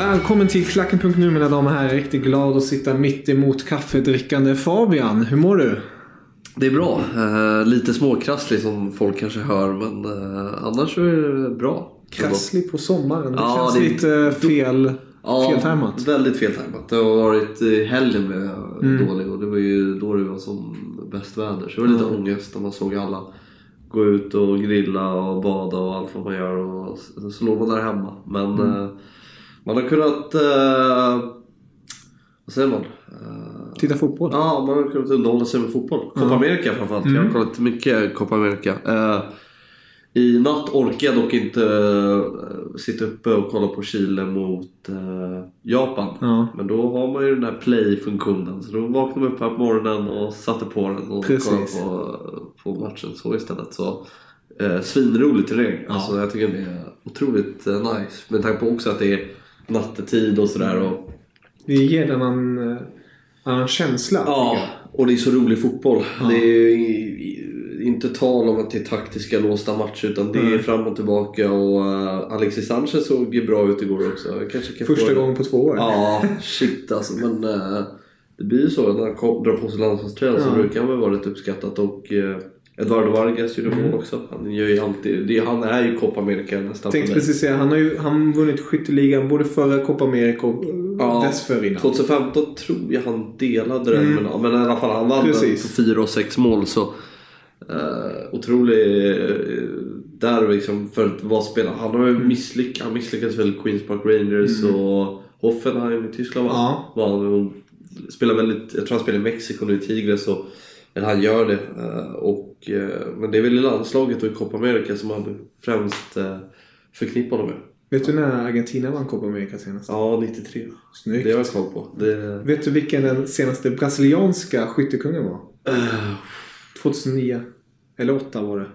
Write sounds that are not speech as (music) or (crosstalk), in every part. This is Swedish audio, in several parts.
Välkommen till Klacken.nu mina damer och herrar. Riktigt glad att sitta mitt emot kaffedrickande Fabian. Hur mår du? Det är bra. Eh, lite småkrasslig som folk kanske hör men eh, annars är det bra. Krasslig på sommaren. Det Ja, känns det- lite fel, Ja, feltajmat. väldigt feltajmat. Det har varit i helgen jag Mm. dålig och det var ju då det var som bäst väder. Så det var lite Mm. ångest när man såg alla gå ut och grilla och bada och allt vad man gör och så låg man där hemma. Men Mm. eh, man har kunnat... Eh, vad säger man? Eh, Titta fotboll. Ja, man har kunnat underhålla sig med fotboll. Copa. America framförallt. Jag Mm. har kollat mycket Copa America. Eh, I natt orkar jag dock inte eh, sitta uppe och kolla på Chile mot eh, Japan. Ja. Men då har man ju den där play-funktionen. Så då vaknade man upp här på morgonen och satte på den och Precis. kollade på, på matchen så istället. Så, eh, svinroligt regn. Ja. Alltså, jag tycker det är otroligt eh, nice. Med tanke på också att det är nattetid och sådär. Och, Det ger en eh, annan känsla. Ja, och det är så rolig fotboll. Ja. Det är inte tal om att det är taktiska låsta matcher utan det är fram och tillbaka och uh, Alexis Sanchez såg ju bra ut igår också. Jag Kanske kan Första få... gången på två år. Ja, shit alltså. Men eh, det blir ju så när han drar på sig landslagströjan så Ja. brukar han väl vara rätt uppskattat. Och uh, Eduardo Vargas gjorde mål Mm. också. Han, gör ju alltid, han är ju Copa America nästan. Tänkte precis säga, han har ju han vunnit skytteligan både förra Copa America och eh, Ja, dessförinnan. 2015 tror jag han delade den Mm. någon, men i alla fall han vann den Precis. på 4 och 6 mål så uh, otrolig uh, där liksom för att vara spelare. Han har ju misslyckats, han misslyckades väl Queens Park Rangers och Hoffenheim i Tyskland va? Mm. Ja. Var han, spelar väldigt, jag tror han spelar i Mexiko nu i Tigres och eller han gör det. eh, och, eh, men det är väl i landslaget och i Copa America som han främst uh, förknippar honom med. Vet du när Argentina vann Copa America senast? Ja, 93. Snyggt. Det har jag koll på. Det, Vet du vilken den senaste brasilianska skyttekungen var? Eh, 2009. Eller 8 var det.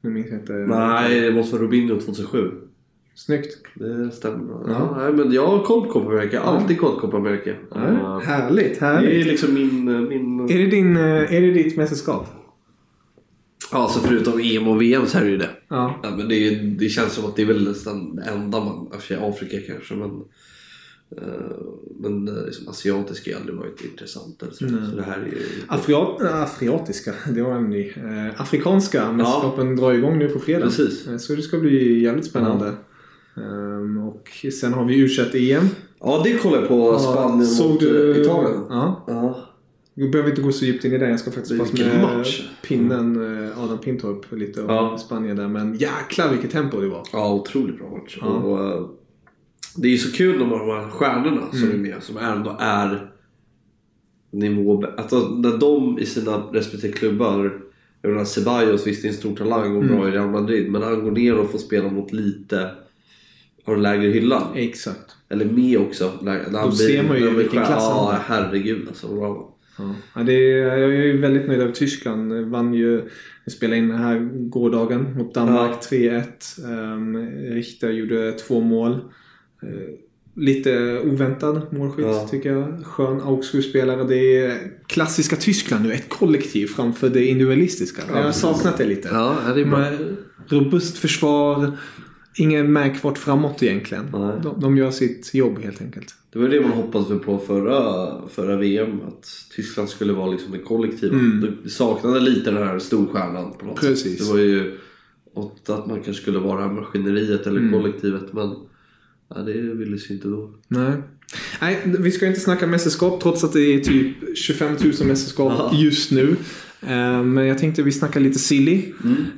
Nu minns jag inte. Nej, det måste vara Rubinho 2007. Snyggt. Det stämmer. Ja. Ja. nej, men jag har koll på America. Jag har alltid koll på America. Ja, Eh, härligt, det är härligt. liksom min... min... Är det, din, eh, är det ditt mästerskap? Ja, så förutom EM och VM så är det ju det. Ja. Ja, men det, är- det känns som att det är väl nästan det enda man... I Afrika kanske, men... eh, men eh, liksom, asiatiska har aldrig varit intressant. Eller så. Nej. så det här är ju... Afriat, äh, afriatiska, det var en ny. Afrikanska mästerskapen drar igång nu på fredag. Precis. Så det ska bli jävligt spännande. Ehm, och sen har vi u EM. Ja, det kollar jag på. Spanien såg mot du, eh, Italien. Ja. Ja. Vi behöver inte gå så djupt in i det. Jag ska faktiskt pass Vilken med match. pinnen eh, Adam Pintorp lite om Ja. Spanien där. Men jäklar vilket tempo det var. Ja, otroligt bra match. Ja. Och, eh, det är ju så kul de här stjärnorna som Mm. är med, som ändå är nivå... Alltså, när de i sina respektive klubbar jag menar Ceballos visst är en stor talang och bra Mm. i Real Madrid men han går ner och får spela mot lite har en lägre hylla. Exakt. Eller med också. Han Då ser man ju blir vilken klass han Ja, har. herregud alltså. Wow. Ja. Ja, det är, jag är väldigt nöjd över Tyskland. Vann ju, vi spelade in den här gårdagen mot Danmark 3-1. Um, Richter gjorde två mål. Eh, lite oväntad målskytt Ja. tycker jag. Skön Augsburg-spelare. Det är klassiska Tyskland nu. Ett kollektiv framför det individualistiska. jag har saknat det lite. Ja, det är bra. Med robust försvar. Inget märkbart framåt egentligen. De, de gör sitt jobb helt enkelt. Det var det man hoppades på förra, förra VM. Att Tyskland skulle vara liksom det kollektiva. Det saknade lite den här storstjärnan på något Precis. sätt. Det var ju att man kanske skulle vara det här maskineriet eller kollektivet. Men ja, det ville sig inte då. Nej. Nej, vi ska inte snacka mästerskap trots att det är typ 25 000 mästerskap just nu. Eh, Men jag tänkte vi snackar lite silly.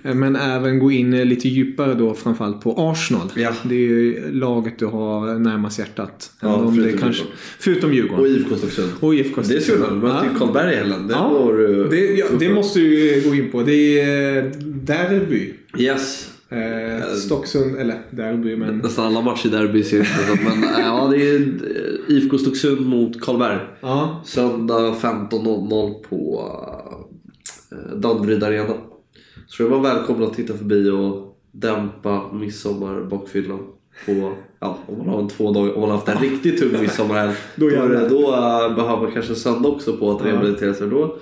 Eh, Men även gå in eh, lite djupare då framförallt på Arsenal. Ja. Det är ju laget du har närmast hjärtat. Ja, Även om det förutom kanske, Djurgården. förutom Djurgården. Och IFK Stocksund. Och IFK Det är synd. Mötte ju Karlberg i helgen. Det Ja, ju... det, ja, det måste du gå in på. Det är eh, derby. Yes. Eh, Stocksund, eller derby men... Nästan alla matcher i derby ser ut. Men ja, det är eh, IFK Stocksund mot Karlberg. Ja, Söndag 15.00 på uh, Danderyd Arena. Så det var välkomna att titta förbi och dämpa midsommarbakfyllan. På, ja, om man har en två dagar, om man har haft en riktigt tung midsommarhelg. (laughs) Då då, då, uh, behöver man kanske en söndag också på att Ja. rehabilitera sig. Då,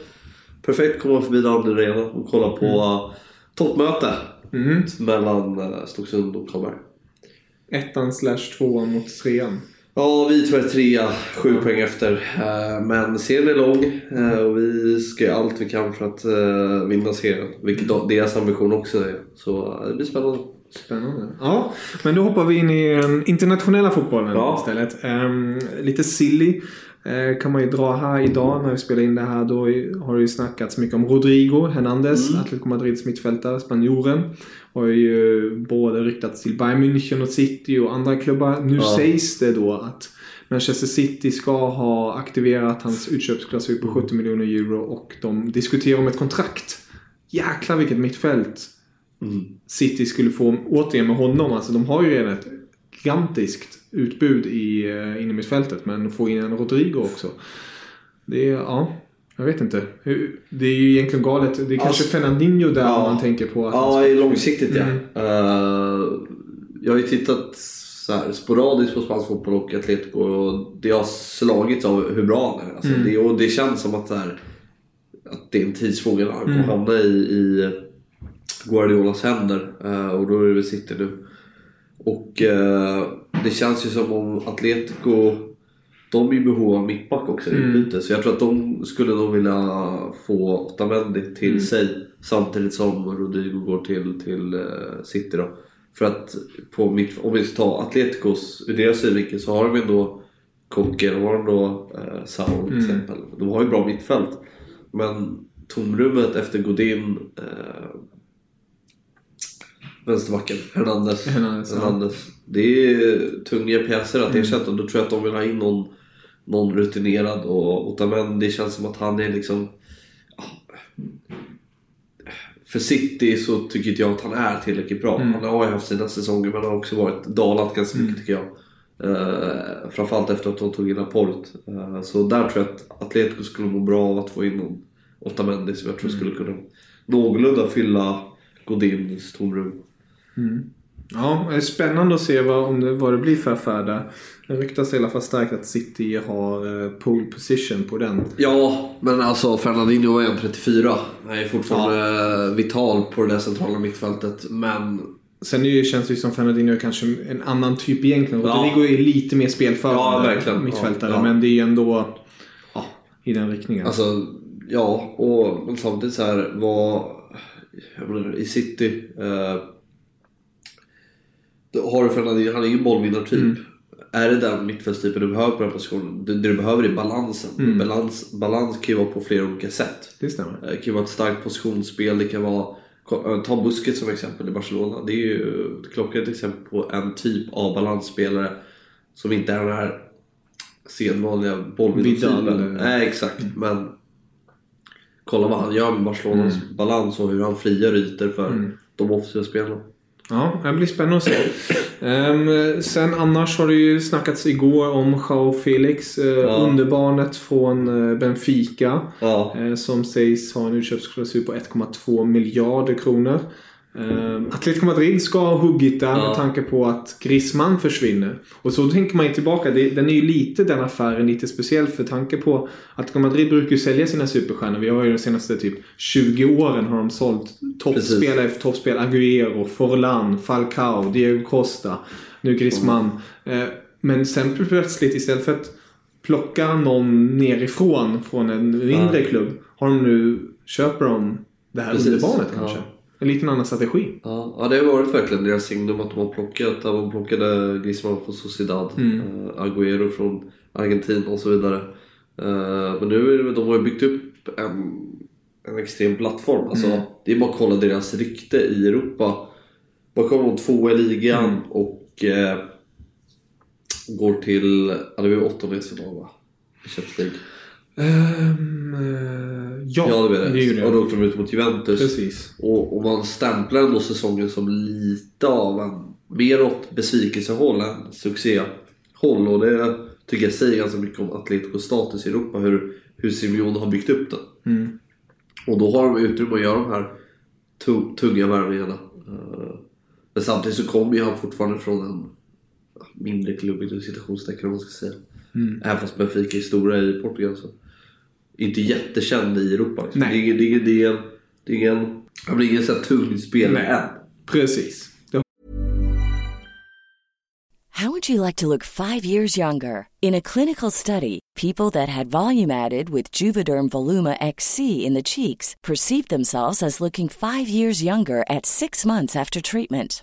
perfekt komma förbi Danderyd Arena och kolla på uh, toppmöte Mhm. mellan uh, Stocksund och Karlberg. ettan slash tvåan mot trean. Ja, vi är trea, sju poäng efter. Eh, Men serien är lång eh, och vi ska göra allt vi kan för att eh, vinna serien. Vilket deras ambition också är. Så det blir spännande. Spännande. Ja, men då hoppar vi in i den internationella fotbollen Ja. istället. Ehm, lite silly kan man ju dra här idag när vi spelar in det här. Då har det ju snackats mycket om Rodrigo Hernandez, Mm. Atletico Madrids mittfältare, spanjoren. Har ju både ryktats till Bayern München och City och andra klubbar. Nu Ja. sägs det då att Manchester City ska ha aktiverat hans utköpsklausul på 70 miljoner euro och de diskuterar om ett kontrakt. Jäklar vilket mittfält Mm. City skulle få återigen med honom. Alltså de har ju redan ett gigantiskt utbud i uh, innermittfältet. Men få in en Rodrigo också. Det är, ja. Jag vet inte. Det är ju egentligen galet. Det är kanske Alltså, Fernandinho där ja. man tänker på. Att Ja, ska- i långsiktigt ja. Mm. Eh, jag har ju tittat så här, sporadiskt på spansk fotboll och Atletico och det har slagits av hur bra han är. Alltså, Mm. det, och det känns som att, här, att det är en tidsfråga när han kommer Mm. hamna i, i Guardiolas händer. Eh, och då är det väl City nu. Och eh, det känns ju som om Atletico de är i behov av mittback också i Mm. utbyte. Så jag tror att de skulle nog vilja få Otamendi till Mm. sig. Samtidigt som Rodrigo går till, till eh, City då. För att på mitt, om vi ska ta Atleticos, ur deras synvinkel så har de ändå Koke, de har ändå eh, Saul till Mm. exempel. De har ju bra mittfält. Men tomrummet efter Godin eh, Vänsterbacken, Hernandez. Hernandez, ja. Hernandez. Det är tunga pjäser att Mm. ersätta och då tror jag att de vill ha in någon, någon rutinerad och Otamendi känns som att han är liksom för City så tycker inte jag att han är tillräckligt bra. Mm. Han har ju haft sina säsonger men han har också varit dalat ganska mycket tycker jag. Uh, framförallt efter att de tog in Laporte. Eh, så där tror jag att Atletico skulle må bra av att få in någon Otamendi som jag tror skulle kunna någorlunda fylla Godins tomrum. Ja, det är spännande att se vad, om det, vad det blir för affär där. Det ryktas i alla fall starkt att City har eh, pole position på den. Ja, men alltså Fernandinho är 1,34. Han är fortfarande eh, vital på det där centrala mittfältet. Men Sen det, känns det ju som Fernandinho är kanske en annan typ egentligen. Ja. Rodrigo är lite mer spelförande Ja, mittfältare. Ja, ja. Men det är ju ändå ja, i den riktningen. alltså, ja. Och samtidigt så här vad... I City. Eh, har du Fernandinho, han är ju en bollvinnartyp. Mm. Är det den mittfältstypen du behöver på den positionen? Det, det du behöver är balansen. Mm. Balans, balans kan ju vara på flera olika sätt. det stämmer. Det kan vara ett starkt positionsspel, det kan vara Ta Busquets som exempel i Barcelona. Det är ju ett klockrent exempel på en typ av balansspelare som inte är den här sedvanliga bollvinnartypen. Nej, exakt. Men kolla vad han gör med Barcelonas balans och hur han frigör ytor för de offensiva spelarna. Ja, det blir spännande att se. Ehm, sen annars har det ju snackats igår om Joao Felix. Uh, Ja. Underbarnet från eh, Benfica. Ja, eh, som sägs ha en utköpsklausul på 1,2 miljarder kronor. Um, Atletico Madrid ska ha huggit där Ja. med tanke på att Griezmann försvinner. Och så tänker man ju tillbaka. Det, den är ju lite, den affären, lite speciell för tanke på att Atletico Madrid brukar ju sälja sina superstjärnor. Vi har ju de senaste typ 20 åren har de sålt toppspelare efter toppspel. Agüero, Forlan, Falcao, Diego Costa, nu Griezmann. Eh, men sen plötsligt istället för att plocka någon nerifrån från en mindre Ja. klubb har de nu, köper de det här underbarnet Ja. En liten annan strategi. Ja, ja, det har varit verkligen deras signum att de har plockat. De plockade Griezmann från Sociedad, Mm. eh, Agüero från Argentina och så vidare. Eh, men nu är det, de har ju byggt upp en, en extrem plattform. Alltså, Mm. Det är bara att kolla deras rykte i Europa. Bara kommer de tvåa i ligan Mm. och eh, går till, ja det var ju åttondelsfinal va? Champions League. Eh, ja, Ja, det var det. det. Och då åkte de ut mot Juventus. Precis. Och, och man stämplar ändå säsongen som lite av en mer åt besvikelsehåll än succéhåll. Och det tycker jag säger ganska mycket om Atleticos status i Europa. Hur, hur Simeone har byggt upp den. Mm. Och då har de utrymme att göra de här tu- tunga värvningarna. Eh, Men samtidigt så kommer ju han fortfarande från en mindre klubb inom citationstecken om man ska säga. Mm. Även fast Benfica är stora i Portugal så. Inte jättekänd i Europa. Liksom. Nej. Det det det är ingen, det är ingen, han blir ingen här tung spelare än. Precis. Det How would you like to look five years younger? In a clinical study, people that had volume added with Juvederm Voluma XC in the cheeks perceived themselves as looking five years younger at six months after treatment.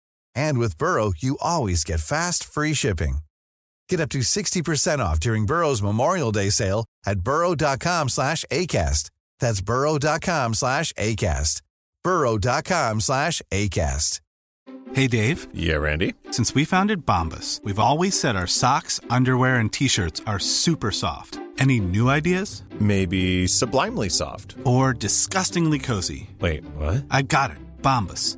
And with Burrow, you always get fast, free shipping. Get up to 60% off during Burrow's Memorial Day sale at burrow.com slash ACAST. That's burrow.com slash ACAST. burrow.com slash ACAST. Hey Dave, Yeah, Randy. since we founded Bombus, we've always said our socks, underwear, and t-shirts are super soft. Any new ideas? Maybe sublimely soft. Or disgustingly cozy? Wait, what? I got it. Bombus.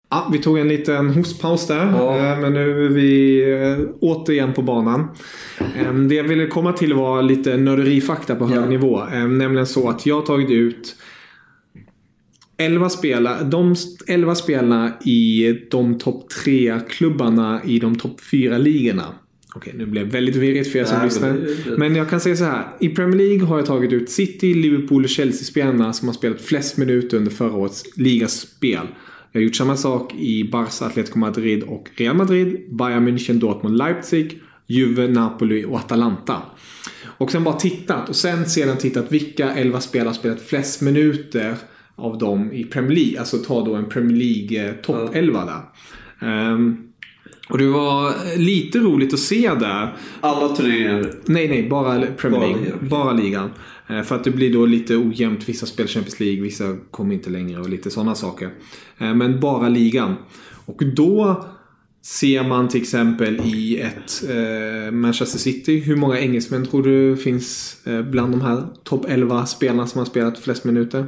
Ja, vi tog en liten hostpaus där. Ja. eh, Men nu är vi eh, återigen på banan. Eh, Det jag ville komma till var lite nörderifakta på hög Ja. nivå. Eh, Nämligen så att jag har tagit ut 11 spelare, de 11 spelarna i de topp 3-klubbarna i de topp 4-ligorna. Okej, nu blev det väldigt virrigt för er som Nej, lyssnar. Men jag kan säga så här. I Premier League har jag tagit ut City, Liverpool och Chelsea-spelarna som har spelat flest minuter under förra årets ligaspel. Jag har gjort samma sak i Barca, Atletico Madrid och Real Madrid, Bayern München, Dortmund, Leipzig, Juve, Napoli och Atalanta. Och sen bara tittat och sen sedan tittat vilka 11 spelare har spelat flest minuter av dem i Premier League. Alltså ta då en Premier League eh, topp 11 där. Ehm, och det var lite roligt att se där. Alla turneringar. Nej, nej, bara Premier League. Bara ligan. Eh, För att det blir då lite ojämnt. Vissa spelar Champions League, vissa kommer inte längre och lite sådana saker. Eh, Men bara ligan. Och då ser man till exempel i ett eh, Manchester City. Hur många engelsmän tror du finns bland de här topp 11 spelarna som har spelat flest minuter?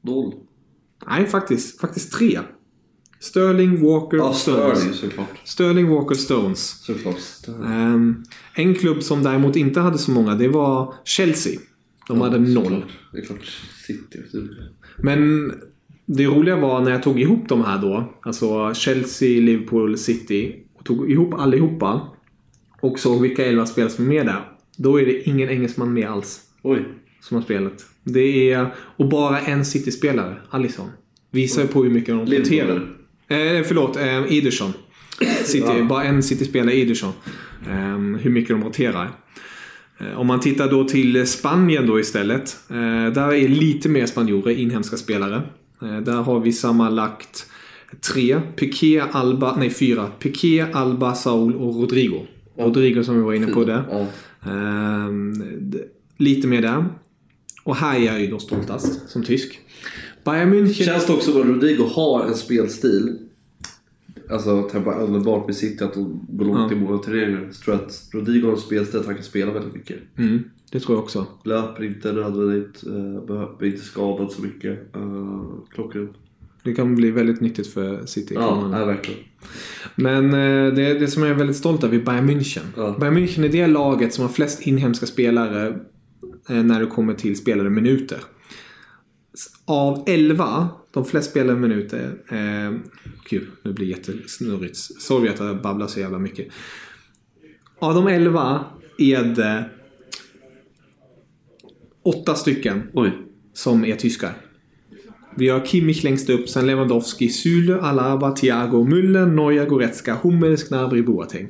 Noll. Nej, faktiskt, faktiskt tre. Sterling, Walker, Ja, Stones. Sterling såklart. Sterling, Walker, Stones. Såklart. Ehm, en klubb som däremot inte hade så många, det var Chelsea. De hade noll. Såklart. Det är klart. City. Men det roliga var när jag tog ihop de här då. Alltså Chelsea, Liverpool, City. Och tog ihop allihopa. Och såg vilka elva spelare som är med där. Då är det ingen engelsman med alls. Oj. Som har spelat. Det är... Och bara en City-spelare. Alisson. Visar ju på hur mycket de roterar. Eh, förlåt, eh, Ederson. City, Bara en City-spelare, Ederson. Eh, hur mycket de roterar. Eh, Om man tittar då till Spanien då istället. Eh, där är lite mer spanjorer, inhemska spelare. Eh, där har vi sammanlagt tre. Piqué, Alba, nej fyra. Piqué, Alba, Saul och Rodrigo. Rodrigo som vi var inne på där. Ja. Ehm, lite mer där. Och här är jag ju då stoltast som tysk. Bayern München... Känns det också som att Rodrigo har en spelstil. Alltså var underbart med City att de går långt Ja. i målhanteringen. Så tror jag att Rodrigo har en spelstil att han kan spela väldigt mycket. Mm, det tror jag också. Löper inte nödvändigt, uh, behöver inte skadad så mycket. Uh, klockrent. Det kan bli väldigt nyttigt för City. Ja, ja, verkligen. Men eh, det, det som jag är väldigt stolt över är Bayern München. Ja. Bayern München är det laget som har flest inhemska spelare eh, när det kommer till spelade minuter. Av 11, de flest spelade minuter... Eh, gud, nu blir det jättesnurrigt. Sorry att jag babblar så jävla mycket. Av de 11 är det åtta stycken Oj. som är tyskar. Vi har Kimmich längst upp, sen Lewandowski, Süle, Alaba, Thiago, Müller, Neuer, Goretzka, Hummels, Gnabry, Boateng.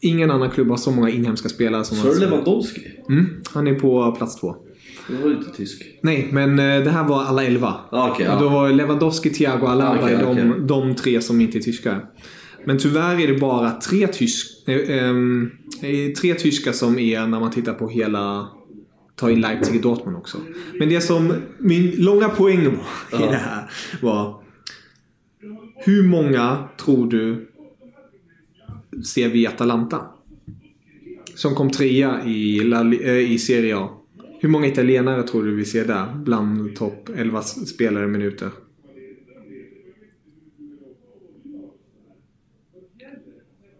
Ingen annan klubb har så många inhemska spelare som det Lewandowski? Mm, han är på plats två. Det var inte tysk. Nej, men eh, det här var alla elva. Ah, okej, ja. Då var Lewandowski, Thiago, Alaba Okej, är de, okej. de tre som inte är tyskar. Men tyvärr är det bara tre, tysk, eh, ehm, eh, tre tyskar som är när man tittar på hela... Ta in Leipzig och Dortmund också. Men det som min långa poäng var i det här var... Hur många tror du ser vi i Atalanta? Som kom trea i, La, eh, i Serie A. Hur många italienare tror du vi ser där bland topp 11 spelare i minuter?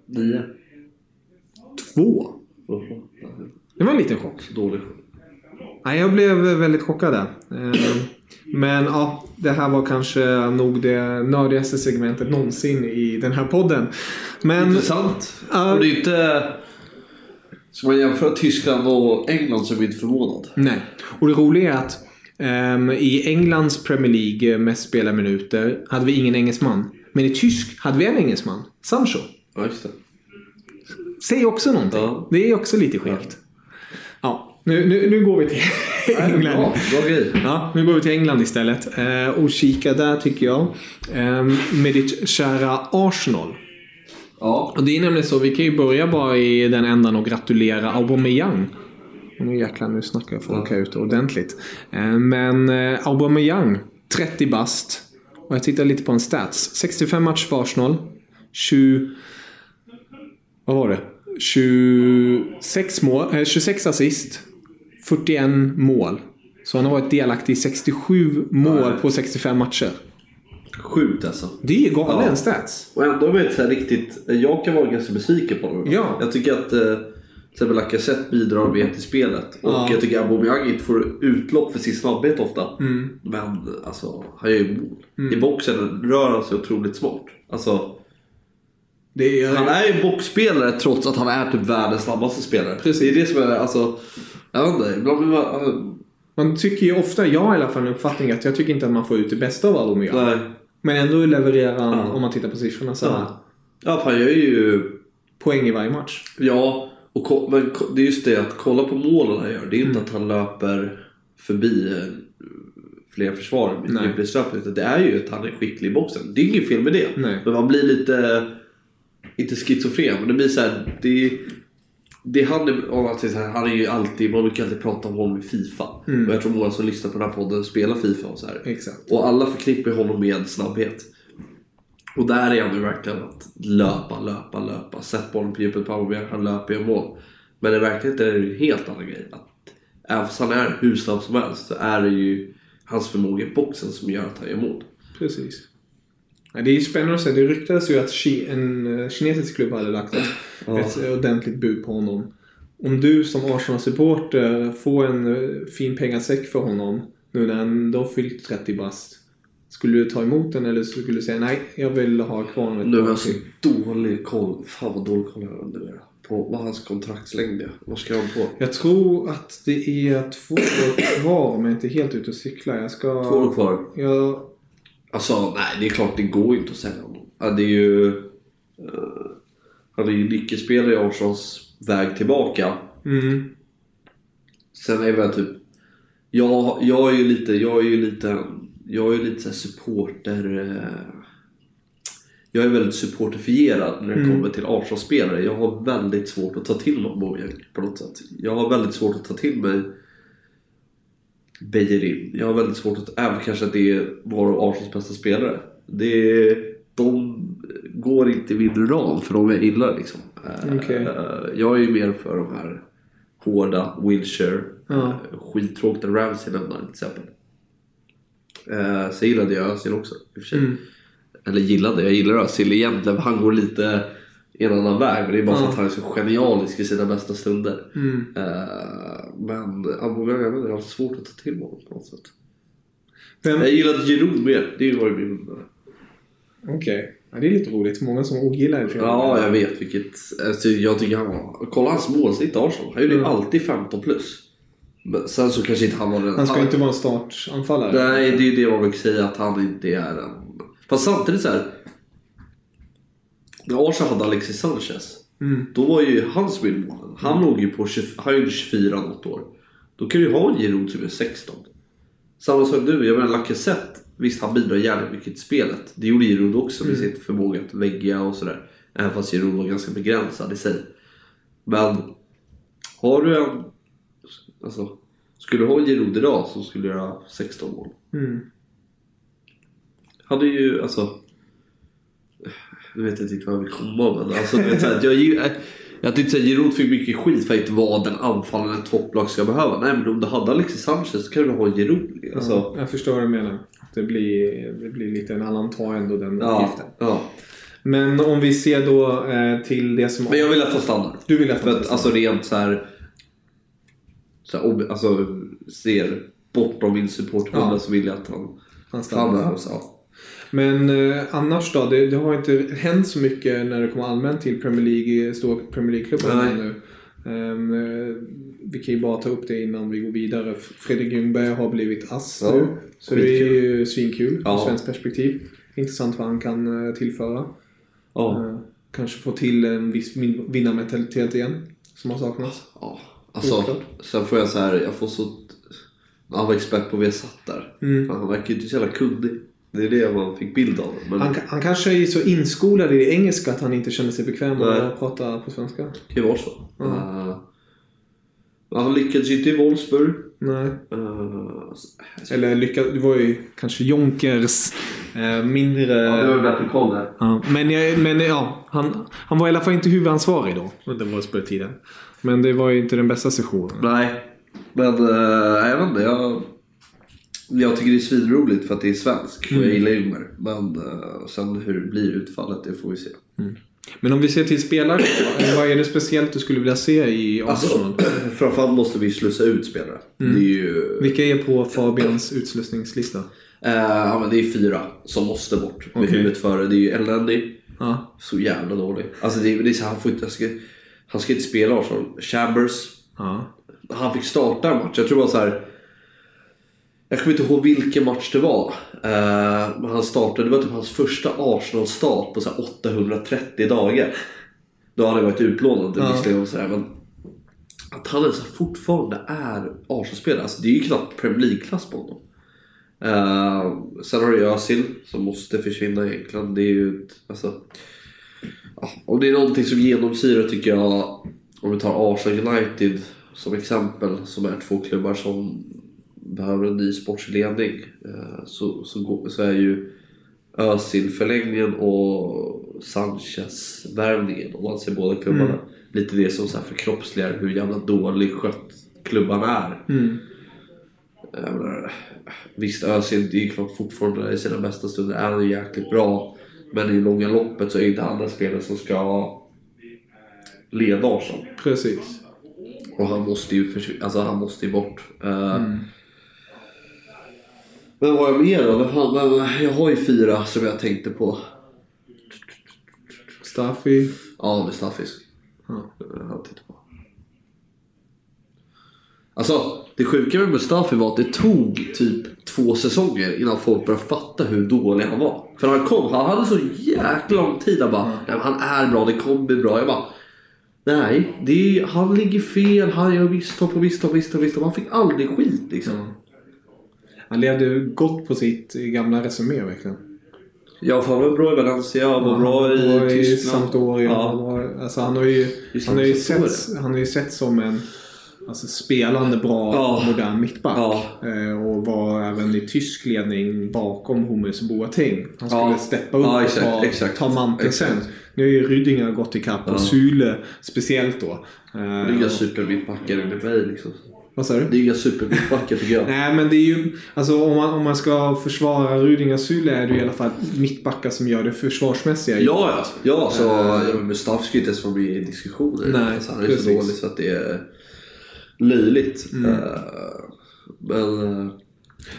Nio. Två! Det var en liten chock. Dålig. Nej, jag blev väldigt chockad där. Eh, Men ja, det här var kanske nog det nördigaste segmentet någonsin i den här podden. Men... Intressant. Ja. Och det är inte... Ska man jämföra Tyskland och England så är vi inte förvånad. Nej. Och det roliga är att ehm, i Englands Premier League eh, mest spelade minuter hade vi ingen engelsman. Men i tysk hade vi en engelsman. Sancho. Ja, just det. Säger också någonting. Ja. Det är också lite skevt. Ja, nu, nu, nu går vi till England. Grej. Ja, nu går vi till England istället. Eh, och kika där tycker jag. Eh, med ditt kära Arsenal. Ja. Och det är nämligen så, vi kan ju börja bara i den ändan och gratulera Aubameyang. Nu jäklar, nu snackar folk här ute ordentligt. Eh, Men eh, Aubameyang, 30 bast. Och jag tittar lite på en stats. 65 matcher för Arsenal. 20... Vad var det? 26, mål, eh, 26 assist. 41 mål. Så han har varit delaktig i 67 mål på 65 matcher. Sjukt alltså. Det är galen Ja. stats. Och ändå vet så här riktigt, jag kan vara ganska besviken på dem. Ja. Jag tycker att eh, till Lacazette bidrar med till spelet. Och Ja. jag tycker att Aubameyang inte får utlopp för sin snabbhet ofta. Mm. Men alltså, han gör ju mål. I boxen rör han sig otroligt smart. Alltså, Det är, han är ju boxspelare trots att han är typ världens snabbaste spelare. Precis. Det är det som är, alltså, jag vet inte. Ibland blir man... Man tycker ju ofta, jag har i alla fall en uppfattning att jag tycker inte att man får ut det bästa av Aubameyang. Men ändå levererar han, Ja. om man tittar på siffrorna, så Ja. Ja, han gör ju... poäng i varje match. Ja, och men det är just det att kolla på målen han gör. Det är Mm. inte att han löper förbi eh, fler försvarare med Nej. djupledslöpning. Det är ju att han är skicklig i boxen. Det är inget fel med det. Nej. Men man blir lite, inte schizofren, men det blir så här, det, det han är, om så här, han är ju alltid, man brukar alltid prata om honom i Fifa. Mm. Och jag tror många som lyssnar på den här podden spelar Fifa och så här. Exakt. Och alla förknippar honom med snabbhet. Och där är han ju verkligen att löpa, löpa, löpa. Sätt bollen på djupet på Aubameyang, han löper gör mål. Men i verkligheten är det ju en helt annan grej. Att även fast han är hur snabb som helst så är det ju hans förmåga i boxen som gör att han gör mål. Precis. Det är ju spännande att se. Det ryktades ju att en eh, kinesisk klubb hade lagt ett, Ja. ett ordentligt bud på honom. Om du som Arsenal-supporter får en eh, fin pengasäck för honom nu när han då fyllt 30 bast. Skulle du ta emot den eller skulle du säga nej, jag vill ha kvar honom Nu har jag så dålig koll. Fan vad dålig koll jag har på vad hans kontraktslängd är. Vad ska han på? Jag tror att det är två år kvar om jag inte är helt ute och cyklar. Jag ska... Två år kvar. Jag... Alltså nej, det är klart det går ju inte att sälja honom. Ja, det är ju... eh, han är ju nyckelspelare i Arsenals väg tillbaka. Mm. Sen är väl typ... Jag, jag är ju lite... Jag är ju lite... Jag är ju lite så supporter... eh, Jag är väldigt supporterfierad när det Mm. kommer till Arsenal-spelare. Jag har väldigt svårt att ta till mig Aubameyang på något sätt. Jag har väldigt svårt att ta till mig Beijerin. Jag har väldigt svårt att... Även kanske att det var av Arsenals bästa spelare. Det, de går inte i min ram för de jag gillar liksom. Eh, Okej. eh, Jag är ju mer för de här hårda Wilshire. Ja. Eh, Skittråkigt att Ramsey lämnar till exempel. Så gillade jag Özil också i och för sig. Mm. Eller gillade, jag gillar Özil egentligen. Han går lite en annan väg. Men det är bara för att han är så genialisk i sina bästa stunder. Mm. Eh, men Aubameyang, jag jag har haft svårt att ta till honom på något sätt. Vem... Jag gillade Giroud mer. Det var ju min... Okej. Ja, det är lite roligt. Många som ogillar det. Ja, jag vet vilket... Alltså, jag tycker han var... Kolla hans målsnitt Arsenal. Han gjorde ju Mm. alltid 15 plus. Men sen så kanske inte han var den... Han ska inte vara en startanfallare. Nej, det är ju det man vill säga att han inte är en... Fast samtidigt så här. När Arsenal hade Alexis Sanchez. Mm. Då var ju hans målen. Han låg ju på 20, han gjorde 24 något år. Då kan du ju ha en Giroud som är 16. Samma sak nu, jag menar Lacazette. Visst han bidrar jävligt mycket till spelet. Det gjorde Giroud också med sin förmåga att vägga och sådär. Även fast Giroud var ganska begränsad i sig. Men har du en... Alltså, skulle du ha en Giroud idag så skulle göra 16 mål. Mm. Hade ju alltså... Nu vet jag inte vad jag vill komma men alltså, vet, så här, att jag, jag, jag tyckte såhär, Giroud fick mycket skit för att inte vara den anfallaren ett topplag ska behöva. Nej men om du hade Alexis Sanchez så kan du ha Giroud. Alltså, Ja, jag förstår vad du menar. Det blir, det blir lite en annan tar ändå den ja, uppgiften. ja. Men om vi ser då eh, till det som... Men jag vill att han stannar. Du vill att han att ska alltså rent så här, så här ob- alltså ser bortom min supportbubba Ja. så vill jag att han Han stannar. stannar. Ja. Men eh, annars då? Det, det har inte hänt så mycket när det kommer allmänt till Premier League, stora Premier League-klubbar Nej. nu. Ehm, eh, vi kan ju bara ta upp det innan vi går vidare. Fredrik Ljungberg har blivit ass Ja, nu. Så det är ju svinkul Ja. ur svenskt perspektiv. Intressant vad han kan eh, tillföra. Ja. Eh, kanske få till en viss vin- vinnarmentalitet igen. Som har saknats. ja. Alltså, Oklart. sen får jag så här, jag får så... Han var expert på Viasat där. Mm. Han verkar ju inte så jävla kunnig. Det är det man fick bild av. Men Han, han kanske är så inskolad i det engelska att han inte känner sig bekväm med att prata på svenska. det kan ju vara så. Mm. Men han lyckades ju inte i Wolfsburg. Nej. Uh, Eller lycka, det var ju kanske Jonkers eh, mindre... ja, bättre koll där. Ja, men, jag- men ja, han, han var i alla fall inte huvudansvarig då under Wolfsburg-tiden. Men det var ju inte den bästa sessionen. Nej, men uh, jag vet inte. Jag, jag tycker det är svinroligt för att det är svensk och jag gillar Yngvar. Men eh, sen hur det blir utfallet, det får vi se. Men om vi ser till spelare, vad- vad är det speciellt du skulle vilja se i Arsenal? Alltså, (clears throat) framförallt måste vi slussa ut spelare. Det är ju... Vilka är på Fabians utslussningslista? eh, ja, men det är fyra som måste bort. Med Okej. huvudet före. Det är ju Elneny. Ja. Så jävla dålig. Alltså det är, det är så, han, får inte, han, ska, han ska inte spela Arsenal. Chambers. ja. Han fick starta en match. Jag tror var så här. Jag kommer inte ihåg vilken match det var. Eh, men han startade, det var typ hans första Arsenal-start på så här 830 dagar. Då hade han varit utlånad Ja. visserligen sådär men att han ens fortfarande är Arsenal-spelare, alltså det är ju knappt Premier League-klass på honom. Eh, sen har du Özil som måste försvinna egentligen. Det är ju alltså, ja, om det är någonting som genomsyrar tycker jag, om vi tar Arsenal United som exempel, som är två klubbar som behöver en ny sportslig ledning, eh, så, så, så är ju Özil-förlängningen och Sanchez-värvningen, om man ser båda klubbarna, lite det som så här förkroppsligar hur jävla dålig skött klubban är. Mm. Menar, visst, Özil det är ju klart fortfarande i sina bästa stunder är han jäkligt bra. Men i långa loppet så är inte han den spelare som ska leda Arsenal. Precis. Och han måste ju, alltså, han måste ju bort. Eh, Mm. Men vad har jag mer då? Fan, Jag har ju fyra som jag tänkte på. Staffy. Ja, med Staffis. Ja. Jag på. Alltså, det sjuka med Mustafi var att det tog typ två säsonger innan folk började fatta hur dålig han var. För han kom, han hade så jäkla lång tid att bara, nej, men han är bra, det kommer bli bra. Jag bara, nej, det är, han ligger fel, han gör misstag på misstag, misstag, misstag. Han fick aldrig skit liksom. Han levde gott på sitt gamla resumé verkligen. Ja, för han var bra i Valencia, han var bra i var Tyskland. Sampdoria. Ja. Han, var, alltså han, har ju, han, har ju sett, han har ju sett som en alltså, spelande bra Ja. modern mittback. Ja. Eh, och var även i tysk ledning bakom Hummels och Boateng. Han skulle Ja. steppa upp Ja, och exakt, ta, exakt. ta manteln sen. Nu har ju Rydinger gått ikapp Ja. och Sule speciellt då. Eh, är inga supermittbackar enligt mig liksom. Vad sa du? Det är inga supermittbackar tycker jag. (laughs) Nej men det är ju, alltså om man, om man ska försvara Rydinger Sule är det ju i alla fall mittbackar som gör det försvarsmässiga Ja, ja. Ja, så Eh. ja, Mustafa ska ju inte ens få med i diskussioner. Nej, alltså, han är precis. så dålig så att det är löjligt. Mm. Eh, men eh,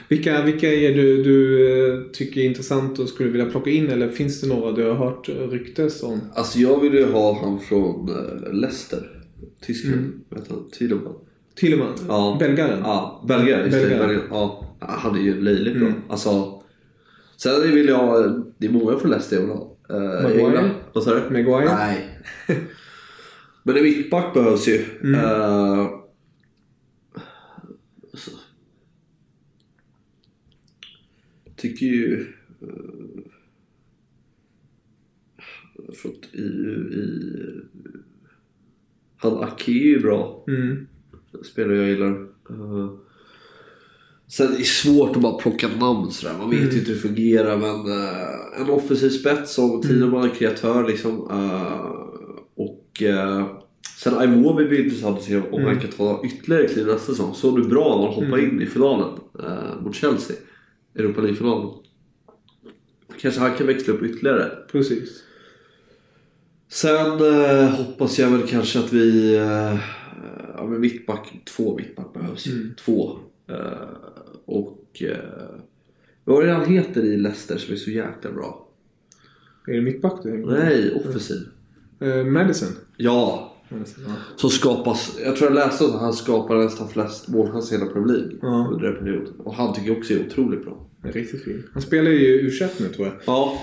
Vilka, vilka är du, du eh, tycker är intressant och skulle vilja plocka in eller finns det några du har hört ryktes om? alltså jag vill ju ha han från uh, Leicester. Tyskland. Mm. Vet han? Tiedemann. Tilleman? Ja. Belgaren? Ja, belgare. Just det, Belgare. belgare. Ja, han är ju löjligt bra. Mm. Alltså, sen vill jag... Det är många från Leicester jag vill ha. Uh, Maguire? Vad sa du? Maguire? Nej. (laughs) Men en mittback behövs ju. Mm. Eh, alltså, tycker ju... Uh, fått i, i... Han Ake är ju bra. Mm. Spelare jag gillar. Eh, sen är det svårt att bara plocka namn sådär. Man vet Mm. ju inte hur det fungerar. Men eh, en offensiv spets som Tideman är kreatör liksom. Eh, och uh, sen Iwobi blir intressant att se om Mm. han kan ta ytterligare kliv nästa säsong. Såg du bra när han hoppade Mm. in i finalen mot Chelsea? Europa League-finalen. Kanske han kan växla upp ytterligare. Precis. Sen eh, hoppas jag väl kanske att vi... Eh, ja men mittback, två mittback behövs. Mm. Två. Eh, och... Eh, vad är det han heter i Leicester som är så jäkla bra? Är det mittback du? Nej, offensiv. Eh, Madison? Ja. Madison ja. Som skapas... Jag tror jag läste att han skapar nästan flest målchanser i hela Premier League. Ja. Under den perioden. Och han tycker jag också är otroligt bra. Är riktigt fin. Han spelar ju u nu tror jag. Ja.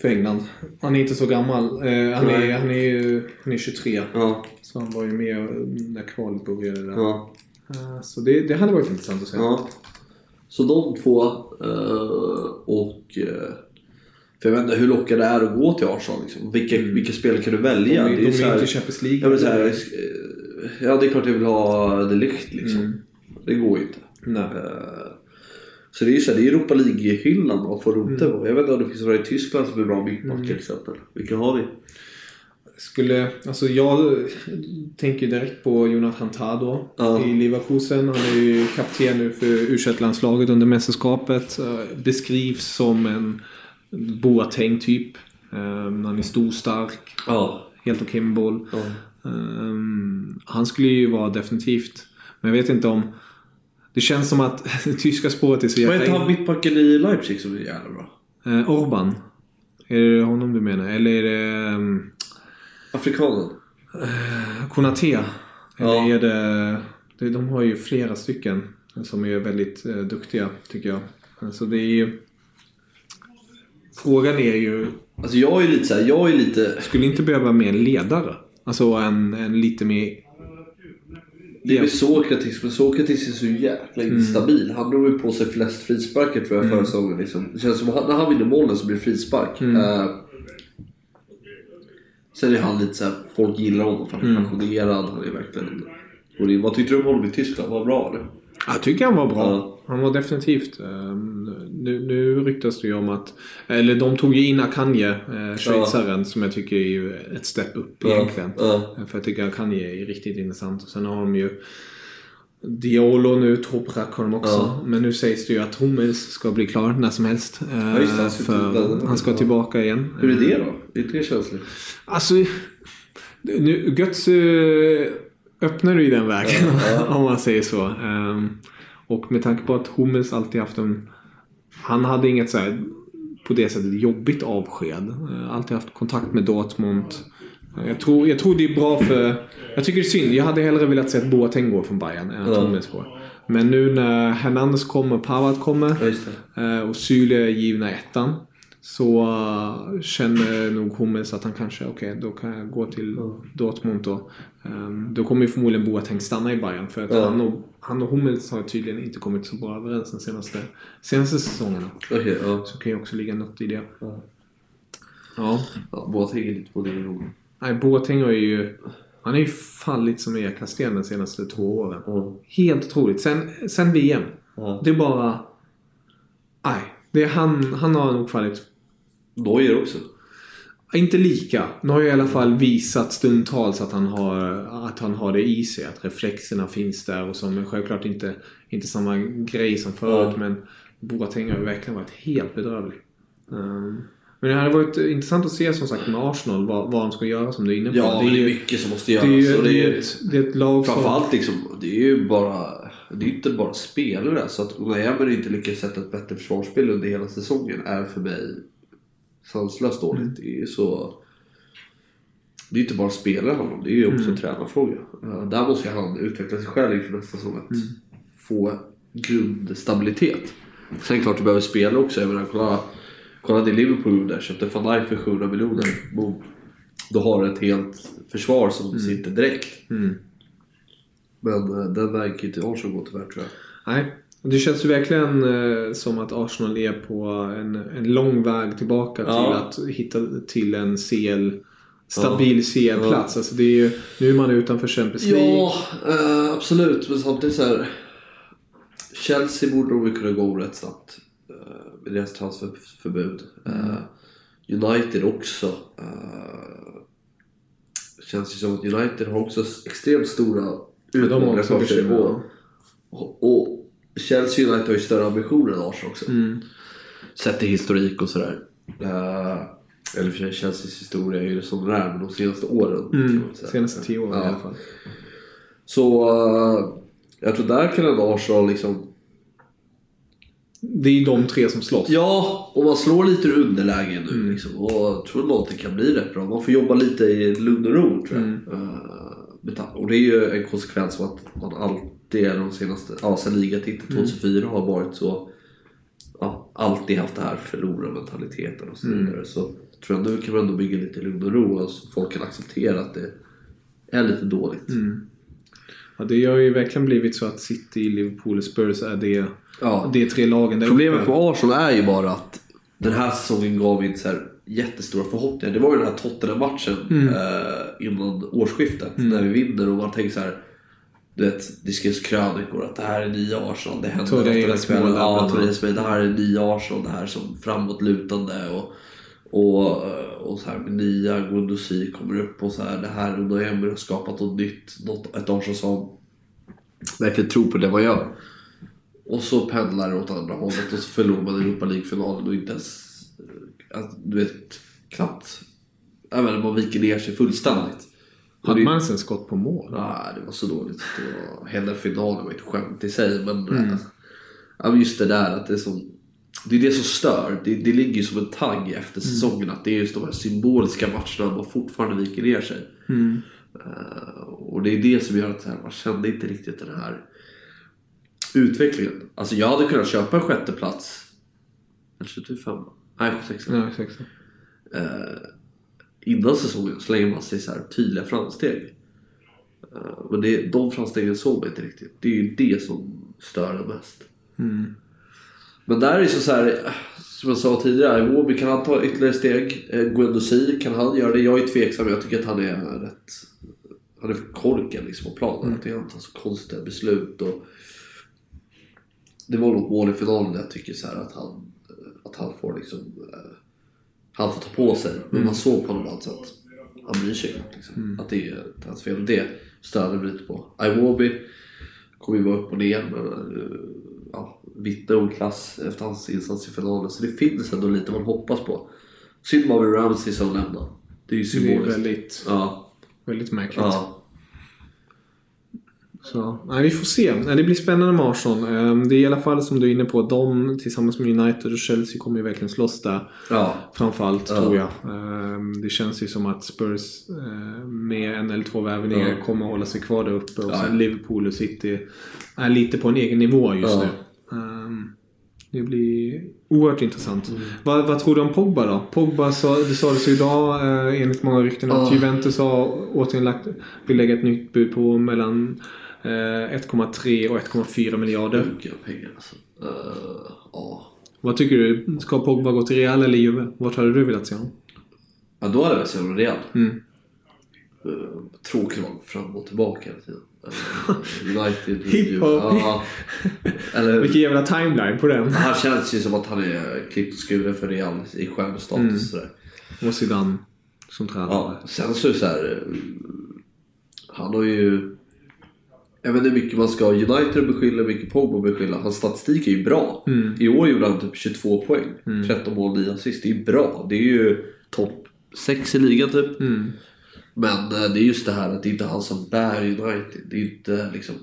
För England. Han är inte så gammal. Eh, han, är, han, är, ju- han är 23. Ja. Så han var ju med när kvalet började där. Ja. Eh, Så det, det hade varit intressant att se. Ja. Så de två eh, och... eh, för jag vet inte hur lockande det är att gå till Arsenal. Liksom. Vilka, vilka spelare kan du välja? Mm. De är, Det de så är här- inte Champions League. Ja, här, eh, ja, det är klart jag vill ha de Ligt liksom. Mm. Det går ju inte. Nej. Så det är ju så här, det är Europa League-hyllan man får rota Mm. på. Jag vet inte om det finns några i Tyskland som är bra mittbackar till exempel. Vilka har vi? Skulle, alltså jag tänker direkt på Jonathan Tah då Ja. i Leverkusen. Han är ju kapten nu för u landslaget under mästerskapet. Eh, Beskrivs som en Boateng typ. Eh, Han är stor, stark, Ja. helt okej med boll. ja. Eh, Han skulle ju vara definitivt. Men jag vet inte om... Det känns som att (laughs) det tyska spåret är så Vad heter jäkla... han mittbacken i Leipzig som är jävla bra? Eh, Orban. Är det honom du menar? Eller är det um, Afrikanen? Konaté? Eller Ja. är det. De har ju flera stycken som är väldigt eh, duktiga tycker jag. Alltså det är ju... Frågan är ju... Alltså jag är lite så här, jag är lite... Skulle inte behöva en ledare? Alltså en, en lite mer... Det är med Sokratis, men Sokratis är så jäkla Mm. Han drog ju på sig flest frisparkar tror jag förra säsongen. Liksom. Det känns som att när han vinner bollen så blir det frispark. Mm. Eh, sen är han lite såhär, folk gillar honom för han är Mm. passionerad. Han är verkligen... Vad tyckte du om honom i Tyskland? Var han bra eller? Jag tycker han var bra. Ja. Han var definitivt. eh, Nu, nu ryktas det ju om att... Eller de tog ju in Akanje, eh, schweizaren, som jag tycker är ett step upp egentligen. Ja. För jag tycker Akanje är riktigt intressant. Och sen har de ju Diolo nu, Toprak har de också. Ja. Men nu sägs det ju att Hummels ska bli klar när som helst. eh, just det, han ska för han ska ja. tillbaka igen. Hur är det då? Är inte det känsligt? Alltså, nu, Götze öppnar ju den vägen (laughs) om man säger så. Ehm, och med tanke på att Hummels alltid haft en... Han hade inget så här, på det sättet jobbigt avsked. Eh, Alltid haft kontakt med Dortmund. Eh, Jag tror, jag tror det är bra för... Jag tycker det är synd. Jag hade hellre velat se att Boateng går från Bayern än att. Hummels går. Men nu när Hernandez kommer, Pavard kommer eh, och Syle är givna ettan. Så känner nog Hummels att han kanske, okej då kan jag gå till Dortmund då. Ehm, då kommer ju förmodligen Boateng stanna i Bayern för att Ja. han, och, han och Hummels har tydligen inte kommit så bra överens de senaste, senaste säsongerna. Okej, ja. Så kan ju också ligga något i det. Ja. Ja. ja Boateng är lite på det nog. Nej, Boateng har ju... Han har ju fallit som ekasten de senaste två åren. Ja. Helt otroligt. Sen, sen VM. Ja. Det är bara... Nej. Det är han, han har nog fallit Neuer också. Inte lika. Nu har jag i alla fall visat stundtals att han har, att han har det i sig. Att reflexerna finns där och så. Men självklart inte, inte samma grej som förut. Ja. Men Boateng har verkligen varit helt bedrövlig. Um, men det hade varit intressant att se som sagt med Arsenal vad, vad de ska göra som du är inne på. Ja, det är ju- mycket som måste det är göras. ju det det är är, ett, det är ett lag som... framförallt liksom, det är ju bara... Det är inte bara spelare. Så att Unai inte lyckas sätta ett bättre försvarsspel under hela säsongen är för mig sanslöst dåligt. Mm. Det är ju så... Det är inte bara spelare om, det är ju också Mm. en tränarfråga. Uh, där måste han utveckla sig själv inför nästa säsong. Att Mm. få grundstabilitet. Sen klart du behöver spela också. Jag menar, kolla, kolla det Liverpool där. Köpte van Dijk för 700 miljoner. Boom. Då har du ett helt försvar som sitter direkt. Mm. Men eh, den vägen kan inte Arsenal gå tyvärr tror jag. Nej. Det känns ju verkligen eh, som att Arsenal är på en, en lång väg tillbaka Ja. till att hitta till en CL stabil CL-plats. Ja. Alltså det är ju, nu är man utanför Champions League. Ja, eh, absolut. Men samtidigt så här. Chelsea borde nog kunna gå rätt snabbt. eh, med deras transferförbud. Eh, United också. Uh, känns ju som att United har också extremt stora utmaningar också för sig. och, och Chelsea United har ju större ambitioner än Arsenal också. Mm. Sett till historik och sådär. Uh, eller för sig Chelseas historia är ju som den är, men de senaste åren. Mm. Senaste tio åren Ja. i alla fall. Så uh, jag tror där kan ändå Arsenal liksom... Det är ju de tre som slåss. Ja, och man slår lite ur underläge nu Mm. liksom. Och jag tror det kan bli rätt bra. Man får jobba lite i lugn och ro tror jag. Mm. Eh, med ta- och det är ju en konsekvens av att man alltid de senaste... Ja, sen ligatiteln Mm. 2004 har varit så... Ja, alltid haft det här förlorarmentaliteten och så Mm. vidare. Så tror jag nu kan man ändå bygga lite lugn och ro. Så folk kan acceptera att det är lite dåligt. Mm. Ja, det har ju verkligen blivit så att City, Liverpool och Spurs är det, Ja. är tre lagen där Problemet uppe. på Arsenal är ju bara att den här säsongen gav inte så här jättestora förhoppningar. Det var ju den här Tottenham-matchen Mm. eh, innan årsskiftet när vi vinner och man tänker så här. Du vet, det skrevs krönikor att det här är nya Arsenal. Det händer ofta den där Ja. Det här är nya Arsenal. Det här som framåtlutande och, och, och så här med nya Guendouzi kommer upp och så här. Det här Unai Emery har skapat något nytt. Något, ett Arsenal som verkligen tror på det man gör. Och så pendlar det åt andra hållet och så förlorar man Europa League-finalen och inte ens... Att, du vet, knappt... Menar, man viker ner sig fullständigt. Hade man ens en skott på mål? Nej, det var så dåligt. Det var, hela finalen var ett skämt i sig. Men, mm. just det där att det är som... Det är det som stör. Det, det ligger ju som en tagg efter säsongen. Att det är just de här symboliska matcherna man fortfarande viker ner sig. Mm. Eh, och det är det som gör att här, man kände inte riktigt den här utvecklingen. Alltså jag hade kunnat köpa en sjätte plats. Eller 25? Nej, sexa. Ja, exakt. Eh, innan säsongen så länge man ser så här tydliga framsteg. Eh, men det, de framstegen såg man inte riktigt. Det är ju det som stör en mest. Mm. Men där är det så, här, som jag sa tidigare, Iwobi kan han ta ytterligare steg? Eh, Guendouzi, kan han göra det? Jag är tveksam, jag tycker att han är rätt... Han är för korkad liksom på planen. Jag tycker han tar så konstiga beslut. Och det var något mål i finalen där jag tycker så här att han, att han får liksom... eh, Han får ta på sig. Men man såg på honom alltså att han bryr sig. Liksom. Att det är inte hans fel. Och det störde mig lite på. Iwobi kommer ju vara upp och ner. Men, eh, ja, vittnar om klass efter hans insats i finalen. Så det finns ändå lite man hoppas på. Synd Marvin Ramsey som lämnar. Det är ju Det är symboliskt. väldigt, Ja. väldigt märkligt. ja. Så, nej, vi får se. Det blir spännande med Arsenal. Ehm, Det är i alla fall som du är inne på. De tillsammans med United och Chelsea kommer ju verkligen slåss där. ja. Framförallt Ja. tror jag. Ehm, Det känns ju som att Spurs eh, med en eller två värvningar Ja. kommer att hålla sig kvar där uppe. Och sen. Liverpool och City är lite på en egen nivå just nu. Ehm, Det blir oerhört intressant. Mm. Vad, vad tror du om Pogba då? Pogba, sa, det sades ju idag eh, enligt många rykten att Ja. Juventus har återigen lagt, vill lägga ett nytt bud på mellan 1,3 och 1,4 miljarder. Mycket pengar alltså. Eh, ja. Vad tycker du? Ska Pogba gå till Real eller Juve? Vart hade du velat se honom? ja, då hade jag velat se honom Real. Mm. Uh, tråkigt att vara fram och tillbaka hela tiden. Eh, (laughs) United. Hiphop. ja. Eller, Vilken jävla timeline på den. han känns ju som att han är klippt och skuren för Real i stjärnstatus. Mm. och Sådär. Och Zidane som tränare. Ja, sen så är det så här. eh, Han har ju... Jag vet inte hur mycket man ska United beskylla, hur mycket Pogba beskylla. Hans statistik är ju bra. Mm. I år gjorde han typ 22 poäng. 13 mål, 9 assist. Det är ju bra. Det är ju topp 6 i ligan typ. Mm. Men eh, det är just det här att det är inte han som bär United. Det är inte liksom...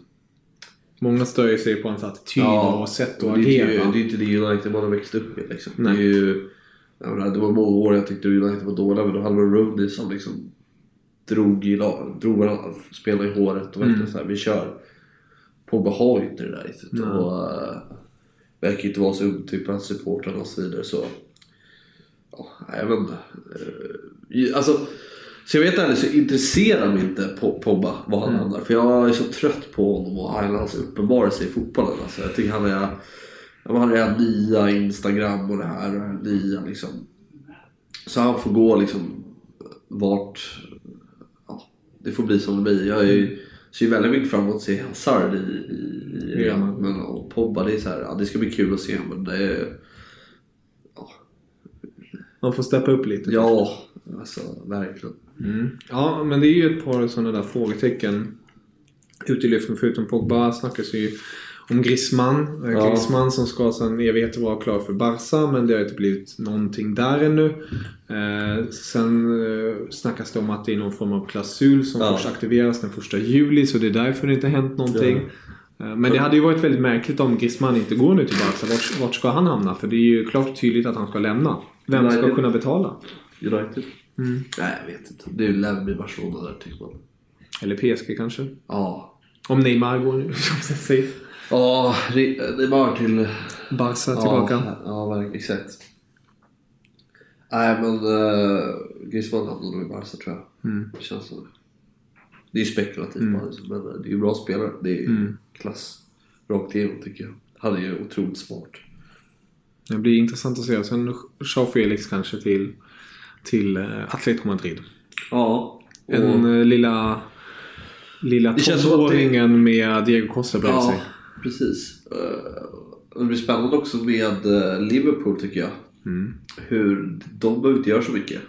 Många stör sig på hans attityd och sätt att det, är agera. det är inte det United man har växt upp med. Liksom. Det, är ju, menar, det var många år jag tyckte United var dåliga men då hade man Rooney som liksom drog, i drog varandra, spelade i håret och verkligen Mm. så här, vi kör. Pogba har ju inte det där riktigt. Nej. Och, uh, verkar inte vara så omtyckt bland supportrarna och så vidare. Så, ja, jag vet inte. Eh, alltså, så jag vet ärligt så intresserar mig inte Po- Pogba vad han Mm. handlar. För jag är så trött på honom och hans uppenbarelse i fotbollen. Alltså, jag tycker han är... Han har det här nya Instagram och det här nya liksom. Så han får gå liksom vart... Ja, det får bli som det blir. Jag är, ju- ser ju väldigt mycket fram emot att se Hazard i, i, i Ja. Real. Men och Pogba, det är så här, ja, det ska bli kul att se men det är... Man får steppa upp lite. Ja, alltså verkligen. Mm. Ja, men det är ju ett par sådana där frågetecken ute i luften. Förutom Pogba snackas ju om Griezmann. Ja. Griezmann som ska sedan evigheter vara klar för Barca men det har inte blivit någonting där ännu. Eh, sen eh, snackas det om att det är någon form av klausul som Ja. först aktiveras den första juli så det är därför det inte hänt någonting. Eh, Men det hade ju varit väldigt märkligt om Griezmann inte går nu till Barca. Vart, vart ska han hamna? För det är ju klart och tydligt att han ska lämna. Vem ska United. kunna betala? United? Mm. Nej, jag vet inte. Det lär bli Barcelona där tycker man. Eller PSG kanske? Ja. Om Neymar går nu, (laughs) som säger. Ja, det är bara till... Barca tillbaka. Ja, ja. Exakt. Nej, men uh, Griezmann hamnar nog i Barca tror jag. Mm. Det känns som det. Det är ju spekulativt bara, liksom, men eh, det är ju bra spelare. Det är Mm. klass rakt igenom tycker jag. Han är ju otroligt smart. Det blir intressant att se. Sen Jean Felix kanske till, till eh, Atletico Madrid. Ja. Och, En lilla, lilla att det- tonåringen med Diego Costa bredvid ja, sig. Precis. Eh, det blir spännande också med eh, Liverpool tycker jag. Mm. Hur, de behöver inte göra så mycket.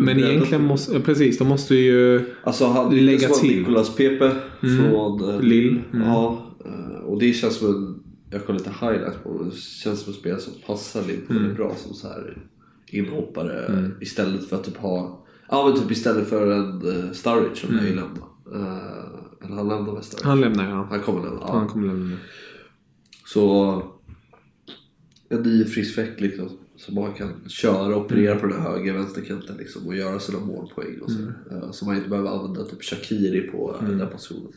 Men egentligen måste, precis, de måste ju... Alltså han Lägga till. Nicolas Pepe från eh, Lille. Mm. Ja, och det känns som en, jag kollar lite highlights på. Det känns som en spelare som passar Lille Mm. bra som så här inhoppare istället för att typ ha, ja men typ istället för en Sturridge som mm. jag lämna. Uh, eller han lämnar väl? Han lämnar ja. Han kommer lämna, ja. Han kommer lämna nu. Så en ny frisk fläkt liksom. Som man kan köra och operera på den höger vänsterkanten liksom, och göra sina målpoäng. Och så. Eh, Så man inte behöver använda typ Shakiri på eh, den positionen.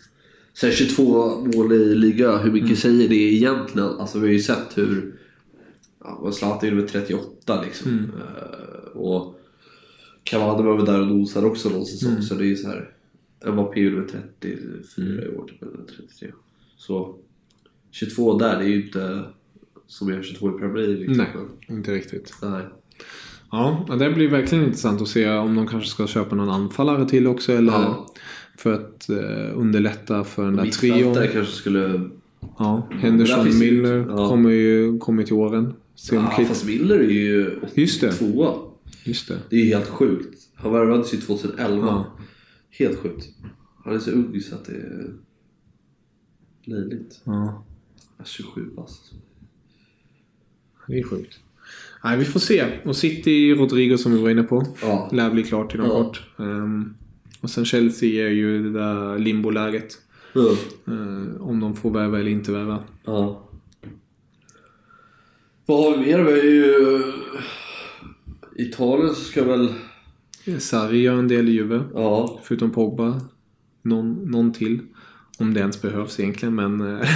Sen 22 mål i liga, hur mycket säger det egentligen? Alltså vi har ju sett hur ja, Zlatan gjorde med 38 liksom. Eh, och Cavani var väl där och nosade också någon säsong. Så det är ju så här. Mbappé gjorde med 34 i år, typ, eller 33. Så 22 där, det är ju inte som gör 22 i Premier League. Liksom. Nej, inte riktigt. Nej. Ja, det blir verkligen intressant att se om de kanske ska köpa någon anfallare till också. Eller Ja. för att eh, underlätta för den där trion. Mittfältare kanske skulle... Ja, Henderson Miller ja. kommer ju kommer till åren. Se om Ja, Kit- fast Miller är ju Just det. 82 Just det. Det är ju helt sjukt. Han värvades ju 2011. Ja. Helt sjukt. Han är så ung så att det är... Löjligt. Ja, 27 alltså. det är sjukt. Nej, vi får se. Och City, Rodrigo som vi var inne på. Ja. Lär bli klart inom Ja. kort. Ehm, och sen Chelsea är ju det där limboläget. Ja. Uh, om de får värva eller inte värva. ja. Vad har vi mer? Vi har ju... Italien så ska väl... Sarri gör en del i Juve. Ja. Förutom Pogba. Någon, någon till. Om det ens behövs egentligen, men... eh,